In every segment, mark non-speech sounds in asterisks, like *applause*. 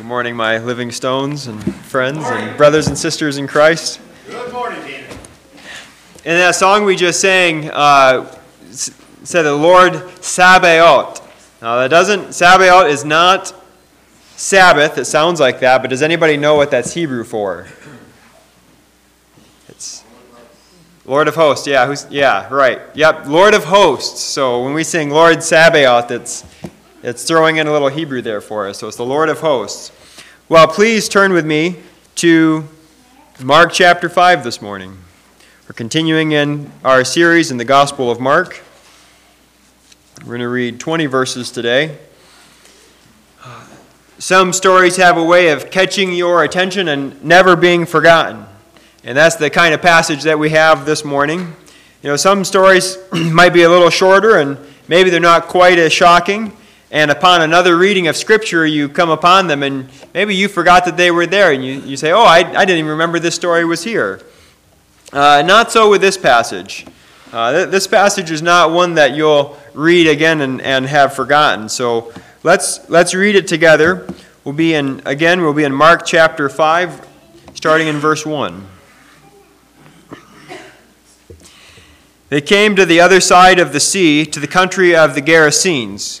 Good morning, my living stones and friends and brothers and sisters in Christ. Good morning, Dana. In that song we just sang, uh, said the Lord Sabaoth. Now that doesn't, Sabaoth is not Sabbath. It sounds like that, but does anybody know what that's Hebrew for? It's Lord of hosts. Yeah, who's, yeah, right. Yep, Lord of hosts. So when we sing Lord Sabaoth, it's it's throwing in a little Hebrew there for us. So it's the Lord of hosts. Well, please turn with me to Mark chapter 5 this morning. We're continuing in our series in the Gospel of Mark. We're going to read 20 verses today. Some stories have a way of catching your attention and never being forgotten. And that's the kind of passage that we have this morning. You know, some stories *clears throat* might be a little shorter and maybe they're not quite as shocking. And upon another reading of Scripture, you come upon them and maybe you forgot that they were there and you, you say, Oh, I, I didn't even remember this story was here. Uh, not so with this passage. Uh, th- this passage is not one that you'll read again and, and have forgotten. So let's, let's read it together. We'll be in, again, we'll be in Mark chapter 5, starting in verse 1. They came to the other side of the sea, to the country of the Gerasenes.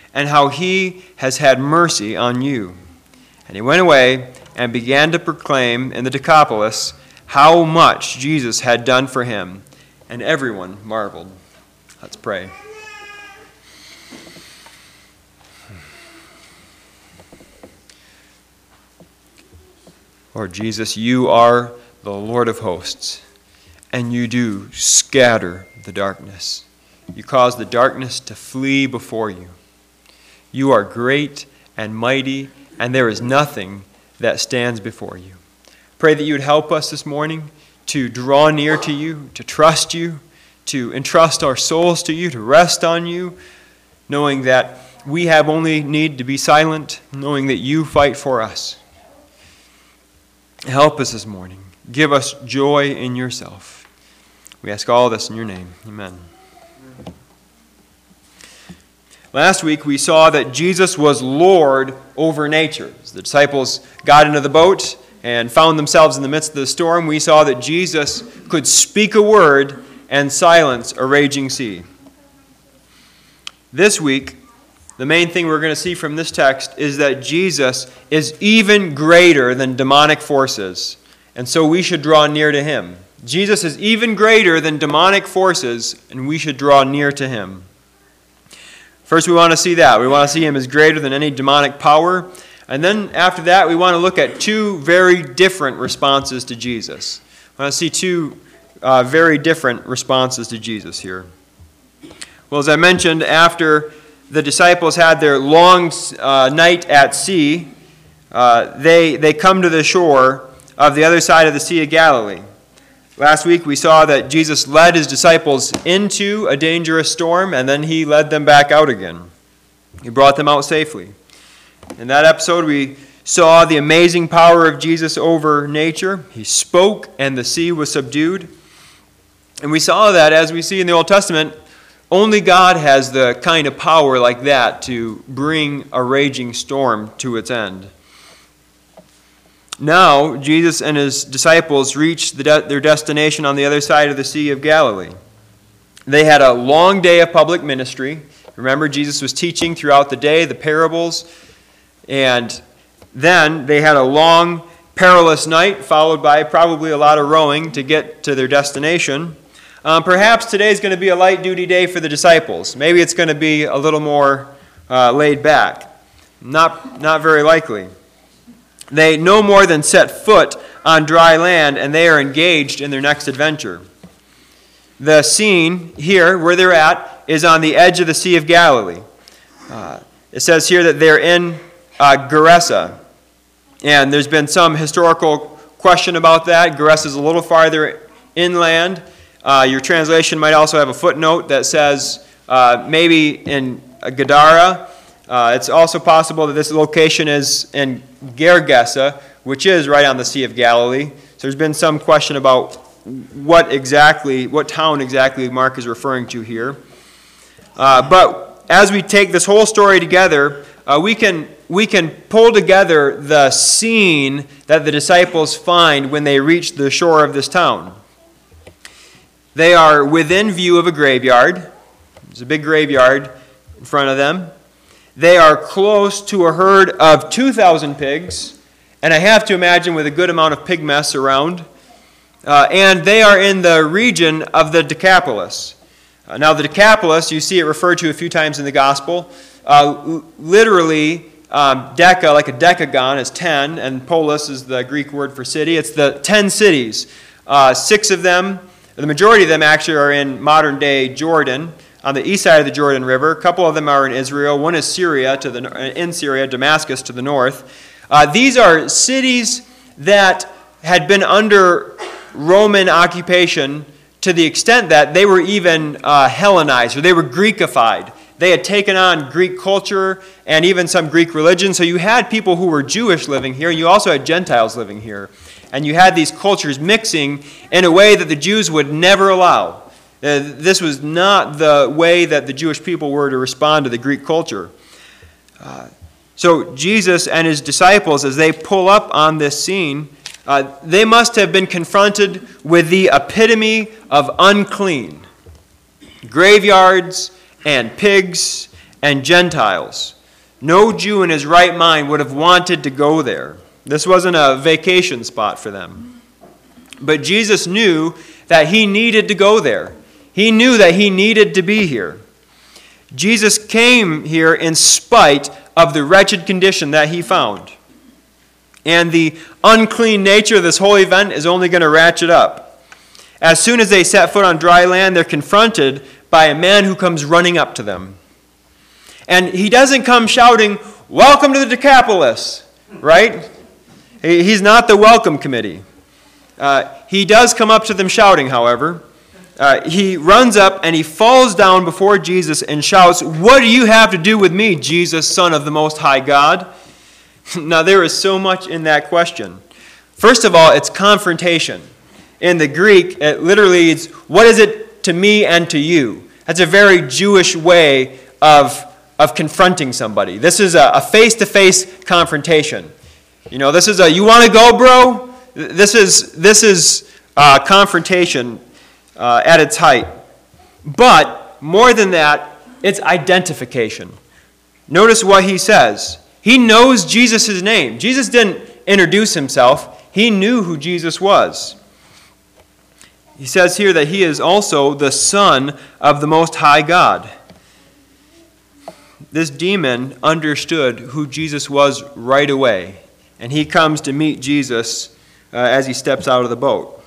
and how he has had mercy on you. And he went away and began to proclaim in the Decapolis how much Jesus had done for him, and everyone marveled. Let's pray. Lord Jesus, you are the Lord of hosts, and you do scatter the darkness. You cause the darkness to flee before you. You are great and mighty, and there is nothing that stands before you. Pray that you would help us this morning to draw near to you, to trust you, to entrust our souls to you, to rest on you, knowing that we have only need to be silent, knowing that you fight for us. Help us this morning. Give us joy in yourself. We ask all this in your name. Amen. Last week we saw that Jesus was Lord over nature. As the disciples got into the boat and found themselves in the midst of the storm, we saw that Jesus could speak a word and silence a raging sea. This week, the main thing we're going to see from this text is that Jesus is even greater than demonic forces, and so we should draw near to him. Jesus is even greater than demonic forces, and we should draw near to him. First, we want to see that. We want to see him as greater than any demonic power. And then after that, we want to look at two very different responses to Jesus. I want to see two uh, very different responses to Jesus here. Well, as I mentioned, after the disciples had their long uh, night at sea, uh, they, they come to the shore of the other side of the Sea of Galilee. Last week we saw that Jesus led his disciples into a dangerous storm and then he led them back out again. He brought them out safely. In that episode, we saw the amazing power of Jesus over nature. He spoke and the sea was subdued. And we saw that, as we see in the Old Testament, only God has the kind of power like that to bring a raging storm to its end. Now, Jesus and his disciples reached the de- their destination on the other side of the Sea of Galilee. They had a long day of public ministry. Remember, Jesus was teaching throughout the day the parables. And then they had a long, perilous night, followed by probably a lot of rowing to get to their destination. Um, perhaps today is going to be a light duty day for the disciples. Maybe it's going to be a little more uh, laid back. Not, not very likely. They no more than set foot on dry land and they are engaged in their next adventure. The scene here, where they're at, is on the edge of the Sea of Galilee. Uh, it says here that they're in uh, Gerasa. And there's been some historical question about that. Gerasa is a little farther inland. Uh, your translation might also have a footnote that says uh, maybe in Gadara. Uh, it's also possible that this location is in Gergesa, which is right on the Sea of Galilee. So there's been some question about what exactly, what town exactly Mark is referring to here. Uh, but as we take this whole story together, uh, we, can, we can pull together the scene that the disciples find when they reach the shore of this town. They are within view of a graveyard. There's a big graveyard in front of them. They are close to a herd of 2,000 pigs, and I have to imagine with a good amount of pig mess around. Uh, and they are in the region of the Decapolis. Uh, now, the Decapolis, you see it referred to a few times in the Gospel. Uh, literally, um, deca, like a decagon, is 10, and polis is the Greek word for city. It's the 10 cities. Uh, six of them, the majority of them actually are in modern day Jordan on the east side of the Jordan River. A couple of them are in Israel. One is Syria to the in Syria, Damascus to the north. Uh, these are cities that had been under Roman occupation to the extent that they were even uh, Hellenized or they were Greekified. They had taken on Greek culture and even some Greek religion. So you had people who were Jewish living here, you also had Gentiles living here. And you had these cultures mixing in a way that the Jews would never allow. Uh, this was not the way that the Jewish people were to respond to the Greek culture. Uh, so, Jesus and his disciples, as they pull up on this scene, uh, they must have been confronted with the epitome of unclean graveyards and pigs and Gentiles. No Jew in his right mind would have wanted to go there. This wasn't a vacation spot for them. But Jesus knew that he needed to go there. He knew that he needed to be here. Jesus came here in spite of the wretched condition that he found. And the unclean nature of this whole event is only going to ratchet up. As soon as they set foot on dry land, they're confronted by a man who comes running up to them. And he doesn't come shouting, Welcome to the Decapolis, right? He's not the welcome committee. Uh, he does come up to them shouting, however uh, he runs up and he falls down before Jesus and shouts, What do you have to do with me, Jesus, Son of the Most High God? *laughs* now, there is so much in that question. First of all, it's confrontation. In the Greek, it literally is, What is it to me and to you? That's a very Jewish way of, of confronting somebody. This is a face to face confrontation. You know, this is a, You want to go, bro? This is, this is confrontation uh, at its height. But more than that, it's identification. Notice what he says. He knows Jesus' name. Jesus didn't introduce himself, he knew who Jesus was. He says here that he is also the Son of the Most High God. This demon understood who Jesus was right away, and he comes to meet Jesus uh, as he steps out of the boat.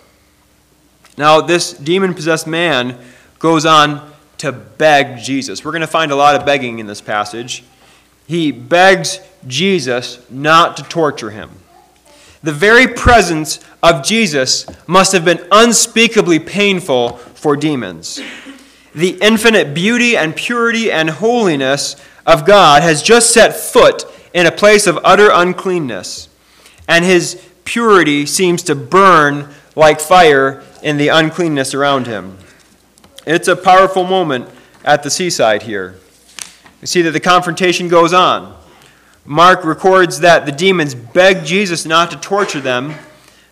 Now, this demon possessed man goes on to beg Jesus. We're going to find a lot of begging in this passage. He begs Jesus not to torture him. The very presence of Jesus must have been unspeakably painful for demons. The infinite beauty and purity and holiness of God has just set foot in a place of utter uncleanness, and his purity seems to burn like fire in the uncleanness around him. It's a powerful moment at the seaside here. You see that the confrontation goes on. Mark records that the demons beg Jesus not to torture them,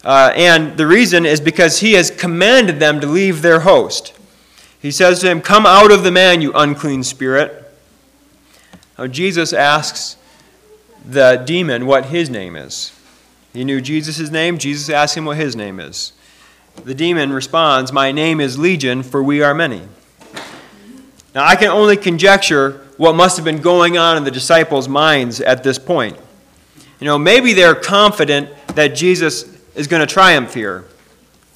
uh, and the reason is because he has commanded them to leave their host. He says to him, Come out of the man, you unclean spirit. Now, Jesus asks the demon what his name is. He knew Jesus' name. Jesus asked him what his name is. The demon responds, My name is Legion, for we are many. Now, I can only conjecture what must have been going on in the disciples' minds at this point. You know, maybe they're confident that Jesus is going to triumph here.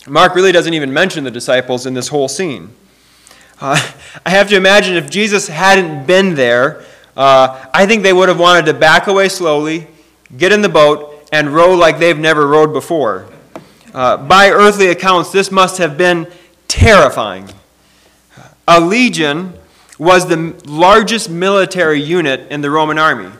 Mark really doesn't even mention the disciples in this whole scene. Uh, *laughs* I have to imagine if Jesus hadn't been there, uh, I think they would have wanted to back away slowly, get in the boat, and row like they've never rowed before. Uh, by earthly accounts, this must have been terrifying. A legion was the largest military unit in the Roman army.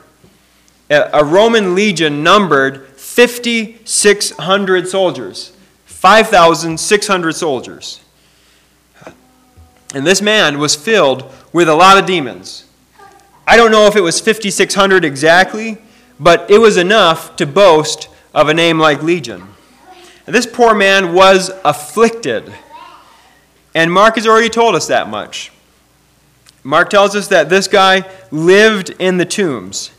A Roman legion numbered 5,600 soldiers. 5,600 soldiers. And this man was filled with a lot of demons. I don't know if it was 5,600 exactly, but it was enough to boast of a name like Legion. This poor man was afflicted. And Mark has already told us that much. Mark tells us that this guy lived in the tombs.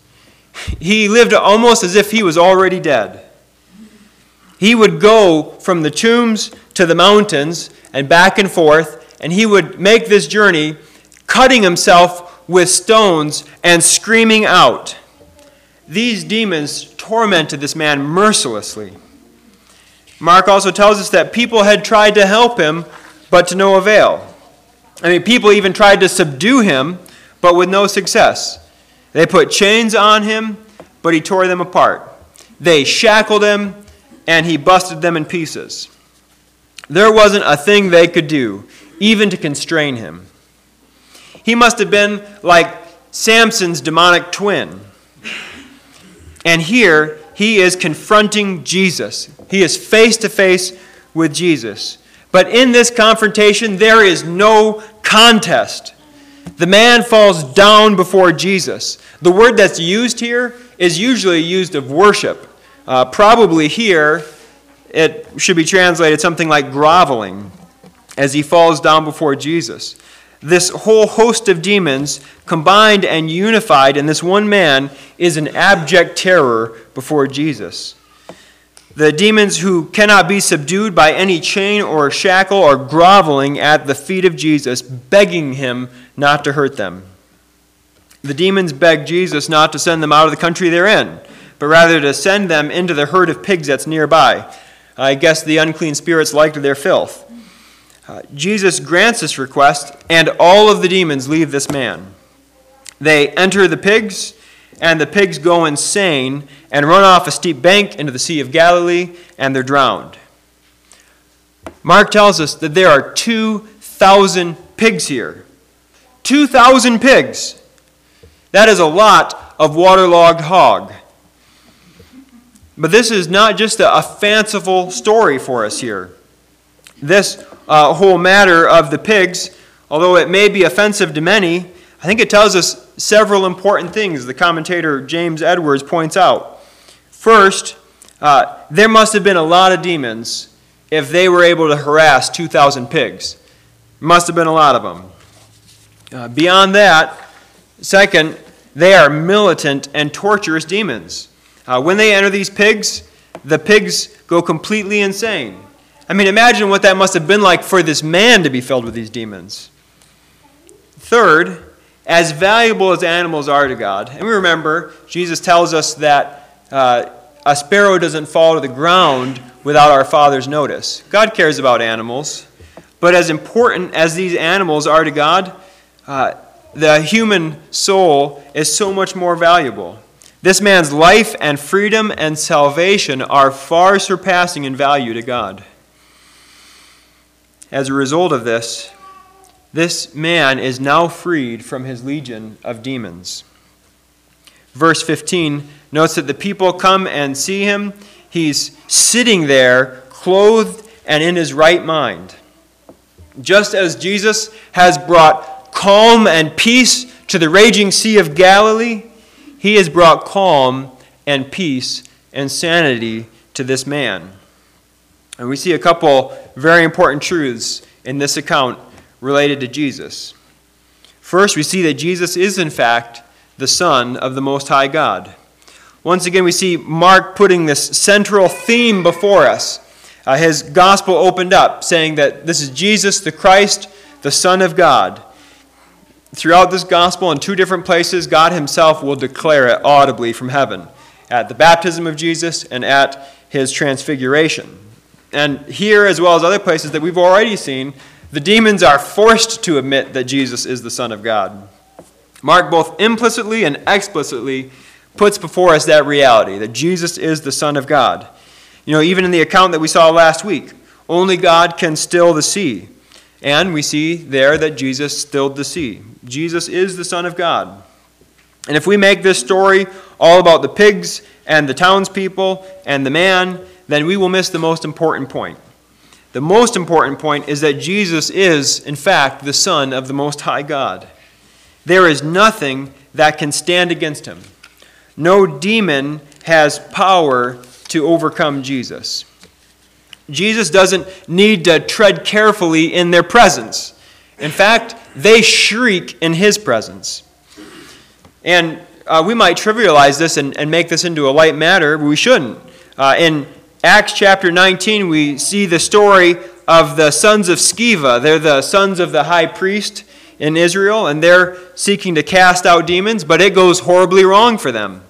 He lived almost as if he was already dead. He would go from the tombs to the mountains and back and forth, and he would make this journey cutting himself with stones and screaming out. These demons tormented this man mercilessly. Mark also tells us that people had tried to help him, but to no avail. I mean, people even tried to subdue him, but with no success. They put chains on him, but he tore them apart. They shackled him, and he busted them in pieces. There wasn't a thing they could do, even to constrain him. He must have been like Samson's demonic twin. And here, he is confronting Jesus. He is face to face with Jesus. But in this confrontation, there is no contest. The man falls down before Jesus. The word that's used here is usually used of worship. Uh, probably here, it should be translated something like groveling as he falls down before Jesus. This whole host of demons, combined and unified in this one man, is an abject terror before Jesus. The demons who cannot be subdued by any chain or shackle are groveling at the feet of Jesus, begging him not to hurt them. The demons beg Jesus not to send them out of the country they're in, but rather to send them into the herd of pigs that's nearby. I guess the unclean spirits liked their filth. Uh, Jesus grants this request, and all of the demons leave this man. They enter the pigs, and the pigs go insane and run off a steep bank into the Sea of Galilee, and they're drowned. Mark tells us that there are 2,000 pigs here. 2,000 pigs. That is a lot of waterlogged hog. But this is not just a, a fanciful story for us here. This uh, whole matter of the pigs, although it may be offensive to many, I think it tells us several important things the commentator James Edwards points out. First, uh, there must have been a lot of demons if they were able to harass 2,000 pigs. Must have been a lot of them. Uh, beyond that, second, they are militant and torturous demons. Uh, when they enter these pigs, the pigs go completely insane. I mean, imagine what that must have been like for this man to be filled with these demons. Third, as valuable as animals are to God, and we remember Jesus tells us that uh, a sparrow doesn't fall to the ground without our Father's notice. God cares about animals, but as important as these animals are to God, uh, the human soul is so much more valuable. This man's life and freedom and salvation are far surpassing in value to God. As a result of this, this man is now freed from his legion of demons. Verse 15 notes that the people come and see him. He's sitting there, clothed and in his right mind. Just as Jesus has brought calm and peace to the raging Sea of Galilee, he has brought calm and peace and sanity to this man. And we see a couple very important truths in this account related to Jesus. First, we see that Jesus is, in fact, the Son of the Most High God. Once again, we see Mark putting this central theme before us. Uh, his gospel opened up saying that this is Jesus, the Christ, the Son of God. Throughout this gospel, in two different places, God Himself will declare it audibly from heaven at the baptism of Jesus and at His transfiguration. And here, as well as other places that we've already seen, the demons are forced to admit that Jesus is the Son of God. Mark both implicitly and explicitly puts before us that reality that Jesus is the Son of God. You know, even in the account that we saw last week, only God can still the sea. And we see there that Jesus stilled the sea. Jesus is the Son of God. And if we make this story all about the pigs and the townspeople and the man, then we will miss the most important point. The most important point is that Jesus is, in fact, the Son of the Most High God. There is nothing that can stand against him. No demon has power to overcome Jesus. Jesus doesn't need to tread carefully in their presence. In fact, they shriek in his presence. And uh, we might trivialize this and, and, make this into a light matter, but we shouldn't. Uh, in Acts chapter 19, we see the story of the sons of Sceva. They're the sons of the high priest in Israel, and they're seeking to cast out demons, but it goes horribly wrong for them.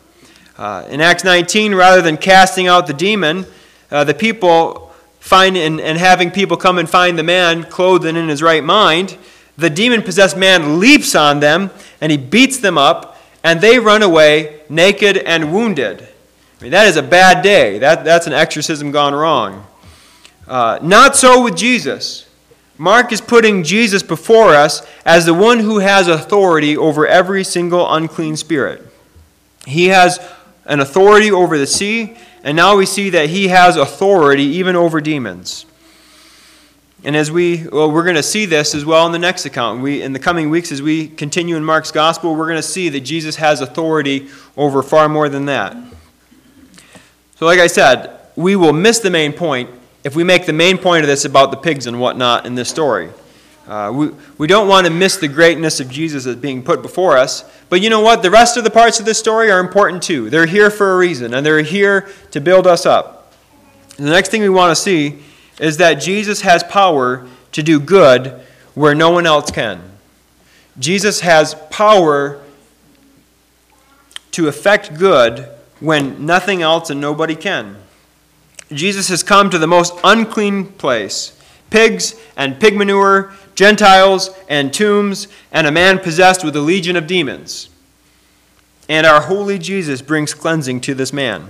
Uh, in Acts 19, rather than casting out the demon, uh, the people find and, and having people come and find the man clothed and in his right mind, the demon possessed man leaps on them and he beats them up, and they run away naked and wounded. I mean, that is a bad day. That, that's an exorcism gone wrong. Uh, not so with Jesus. Mark is putting Jesus before us as the one who has authority over every single unclean spirit. He has an authority over the sea, and now we see that he has authority even over demons. And as we, well, we're going to see this as well in the next account. We, in the coming weeks, as we continue in Mark's gospel, we're going to see that Jesus has authority over far more than that. So, like I said, we will miss the main point if we make the main point of this about the pigs and whatnot in this story. Uh, we, we don't want to miss the greatness of Jesus as being put before us. But you know what? The rest of the parts of this story are important too. They're here for a reason, and they're here to build us up. the next thing we want to see is that Jesus has power to do good where no one else can. Jesus has power to effect good when nothing else and nobody can. Jesus has come to the most unclean place pigs and pig manure Gentiles and tombs, and a man possessed with a legion of demons. And our holy Jesus brings cleansing to this man.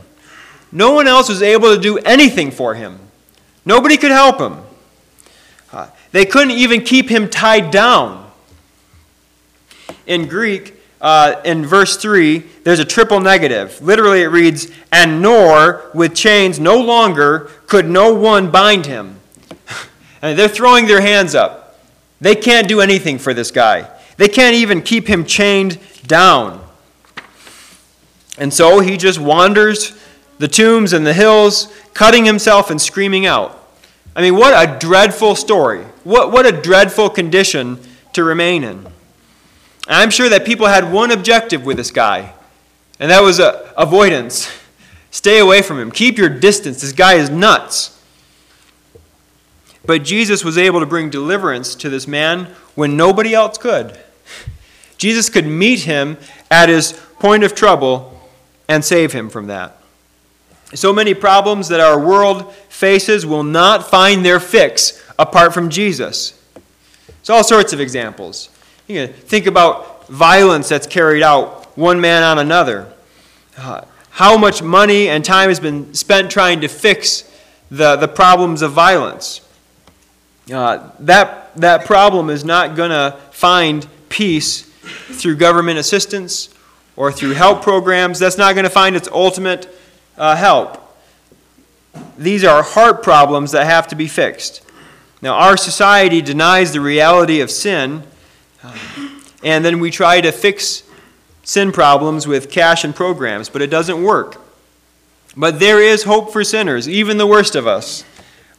No one else was able to do anything for him. Nobody could help him. Uh, they couldn't even keep him tied down. In Greek, uh, in verse 3, there's a triple negative. Literally, it reads, And nor with chains no longer could no one bind him. *laughs* and they're throwing their hands up. They can't do anything for this guy. They can't even keep him chained down. And so he just wanders the tombs and the hills, cutting himself and screaming out. I mean, what a dreadful story. What, what a dreadful condition to remain in. And I'm sure that people had one objective with this guy, and that was uh, avoidance. Stay away from him. Keep your distance. This guy is nuts. But Jesus was able to bring deliverance to this man when nobody else could. Jesus could meet him at his point of trouble and save him from that. So many problems that our world faces will not find their fix apart from Jesus. There's all sorts of examples. You can think about violence that's carried out one man on another. Uh, how much money and time has been spent trying to fix the, the problems of violence. Uh, that, that problem is not going to find peace through government assistance or through help programs. That's not going to find its ultimate uh, help. These are heart problems that have to be fixed. Now, our society denies the reality of sin, uh, and then we try to fix sin problems with cash and programs, but it doesn't work. But there is hope for sinners, even the worst of us,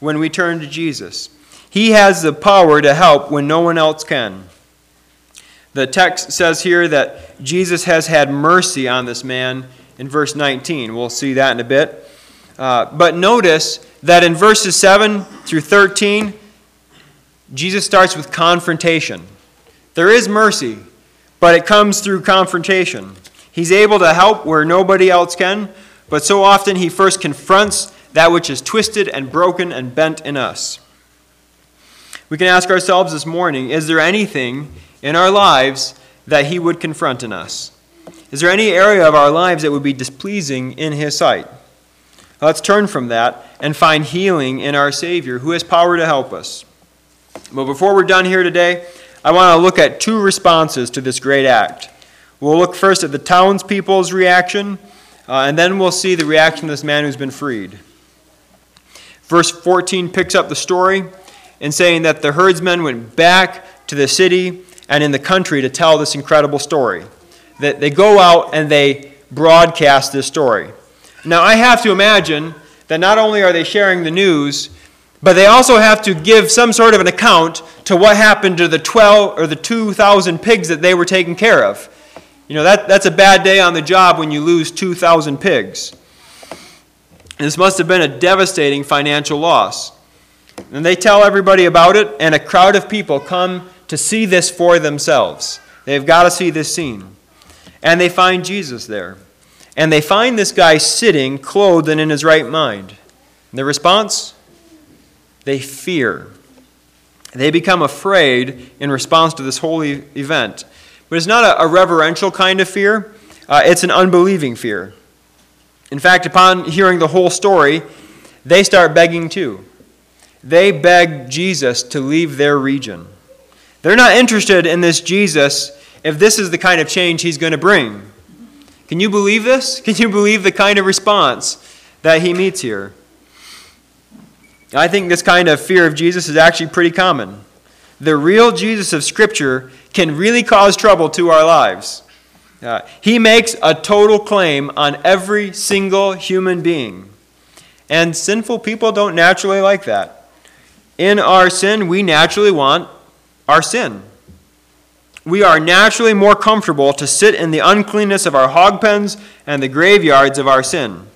when we turn to Jesus. He has the power to help when no one else can. The text says here that Jesus has had mercy on this man in verse 19. We'll see that in a bit. Uh, but notice that in verses 7 through 13, Jesus starts with confrontation. There is mercy, but it comes through confrontation. He's able to help where nobody else can, but so often he first confronts that which is twisted and broken and bent in us. We can ask ourselves this morning is there anything in our lives that he would confront in us? Is there any area of our lives that would be displeasing in his sight? Let's turn from that and find healing in our Savior who has power to help us. But before we're done here today, I want to look at two responses to this great act. We'll look first at the townspeople's reaction, uh, and then we'll see the reaction of this man who's been freed. Verse 14 picks up the story in saying that the herdsmen went back to the city and in the country to tell this incredible story. That they go out and they broadcast this story. Now, I have to imagine that not only are they sharing the news, but they also have to give some sort of an account to what happened to the 12 or the 2,000 pigs that they were taking care of. You know, that, that's a bad day on the job when you lose 2,000 pigs. This must have been a devastating financial loss. And they tell everybody about it, and a crowd of people come to see this for themselves. They've got to see this scene. And they find Jesus there. And they find this guy sitting, clothed and in his right mind. And the response? They fear. They become afraid in response to this holy event. But it's not a, a reverential kind of fear, uh, it's an unbelieving fear. In fact, upon hearing the whole story, they start begging too. They beg Jesus to leave their region. They're not interested in this Jesus if this is the kind of change he's going to bring. Can you believe this? Can you believe the kind of response that he meets here? I think this kind of fear of Jesus is actually pretty common. The real Jesus of Scripture can really cause trouble to our lives. Uh, he makes a total claim on every single human being. And sinful people don't naturally like that. In our sin, we naturally want our sin. We are naturally more comfortable to sit in the uncleanness of our hog pens and the graveyards of our sin.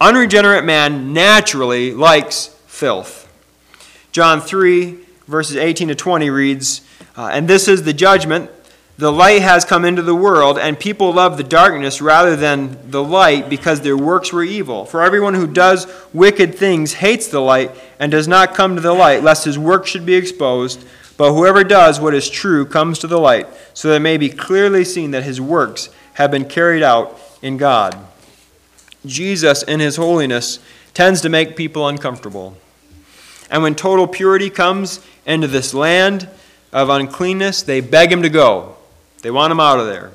Unregenerate man naturally likes filth. John 3, verses 18 to 20 reads, uh, And this is the judgment. The light has come into the world, and people love the darkness rather than the light because their works were evil. For everyone who does wicked things hates the light and does not come to the light, lest his work should be exposed. But whoever does what is true comes to the light, so that it may be clearly seen that his works have been carried out in God. Jesus, in his holiness, tends to make people uncomfortable. And when total purity comes into this land of uncleanness, they beg him to go. They want him out of there.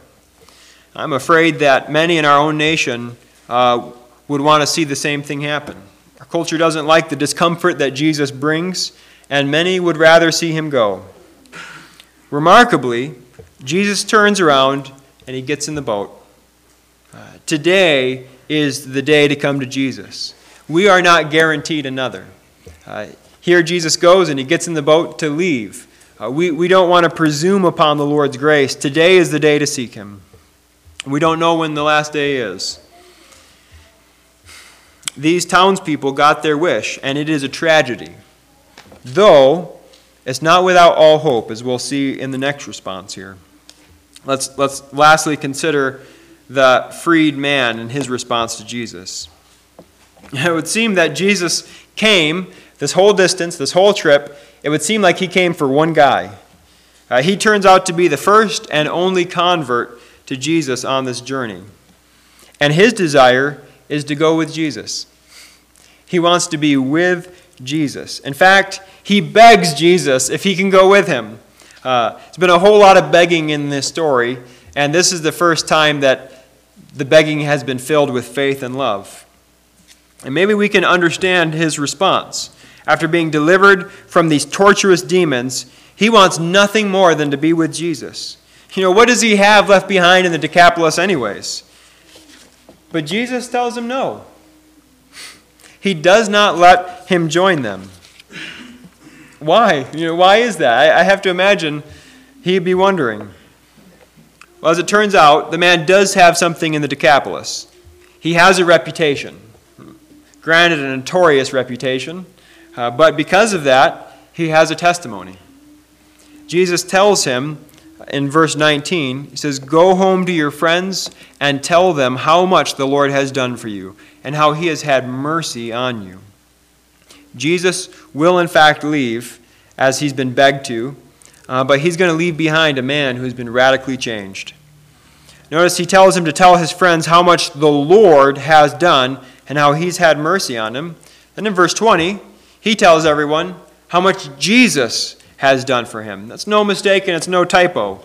I'm afraid that many in our own nation uh, would want to see the same thing happen. Our culture doesn't like the discomfort that Jesus brings and many would rather see him go. Remarkably, Jesus turns around and he gets in the boat. Uh, today is the day to come to Jesus. We are not guaranteed another. Uh, here Jesus goes and he gets in the boat to leave. Uh, we, we don't want to presume upon the Lord's grace. Today is the day to seek Him. We don't know when the last day is. These townspeople got their wish, and it is a tragedy. Though it's not without all hope, as we'll see in the next response here. Let's, let's lastly consider the freed man and his response to Jesus. *laughs* It would seem that Jesus came this whole distance, this whole trip, it would seem like he came for one guy. Uh, he turns out to be the first and only convert to Jesus on this journey. And his desire is to go with Jesus. He wants to be with Jesus. In fact, he begs Jesus if he can go with him. Uh, there's been a whole lot of begging in this story, and this is the first time that the begging has been filled with faith and love. And maybe we can understand his response. After being delivered from these torturous demons, he wants nothing more than to be with Jesus. You know, what does he have left behind in the Decapolis, anyways? But Jesus tells him no. He does not let him join them. Why? You know, why is that? I, I have to imagine he'd be wondering. Well, as it turns out, the man does have something in the Decapolis. He has a reputation. Granted, a notorious reputation, uh, but because of that, he has a testimony. Jesus tells him in verse 19, he says, Go home to your friends and tell them how much the Lord has done for you and how he has had mercy on you. Jesus will, in fact, leave as he's been begged to, uh, but he's going to leave behind a man who's been radically changed. Notice he tells him to tell his friends how much the Lord has done and how he's had mercy on him. And in verse 20, he tells everyone how much Jesus has done for him. That's no mistake and it's no typo.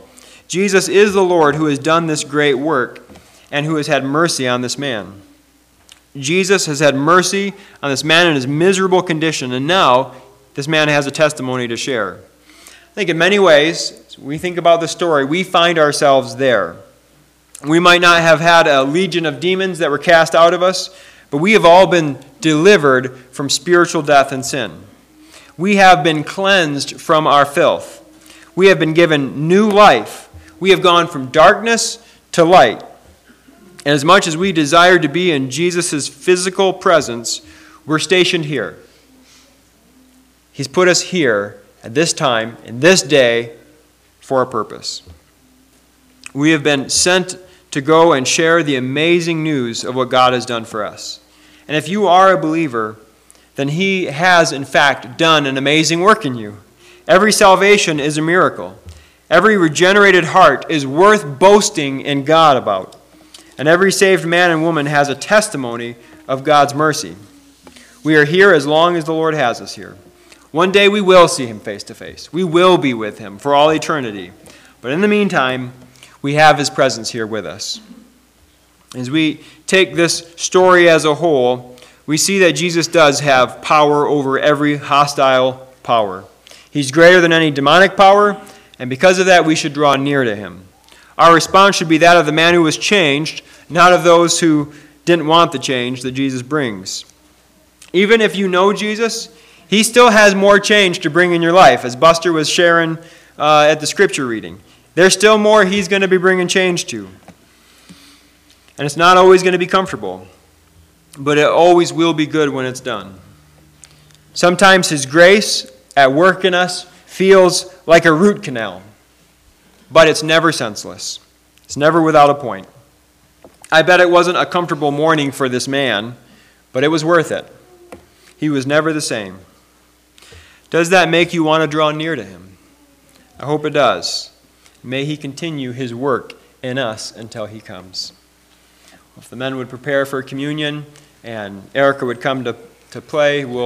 Jesus is the Lord who has done this great work and who has had mercy on this man. Jesus has had mercy on this man in his miserable condition, and now this man has a testimony to share. I think in many ways, we think about the story, we find ourselves there. We might not have had a legion of demons that were cast out of us, but we have all been delivered from spiritual death and sin. We have been cleansed from our filth. We have been given new life. We have gone from darkness to light. And as much as we desire to be in Jesus' physical presence, we're stationed here. He's put us here at this time, in this day, for a purpose. We have been sent to go and share the amazing news of what God has done for us. And if you are a believer, then He has, in fact, done an amazing work in you. Every salvation is a miracle. Every regenerated heart is worth boasting in God about. And every saved man and woman has a testimony of God's mercy. We are here as long as the Lord has us here. One day we will see Him face to face. We will be with Him for all eternity. But in the meantime, we have his presence here with us. As we take this story as a whole, we see that Jesus does have power over every hostile power. He's greater than any demonic power, and because of that, we should draw near to him. Our response should be that of the man who was changed, not of those who didn't want the change that Jesus brings. Even if you know Jesus, he still has more change to bring in your life, as Buster was sharing uh, at the scripture reading. There's still more He's going to be bringing change to. And it's not always going to be comfortable, but it always will be good when it's done. Sometimes His grace at work in us feels like a root canal, but it's never senseless. It's never without a point. I bet it wasn't a comfortable morning for this man, but it was worth it. He was never the same. Does that make you want to draw near to him? I hope it does. May he continue his work in us until he comes. If the men would prepare for communion and Erica would come to, to play, we'll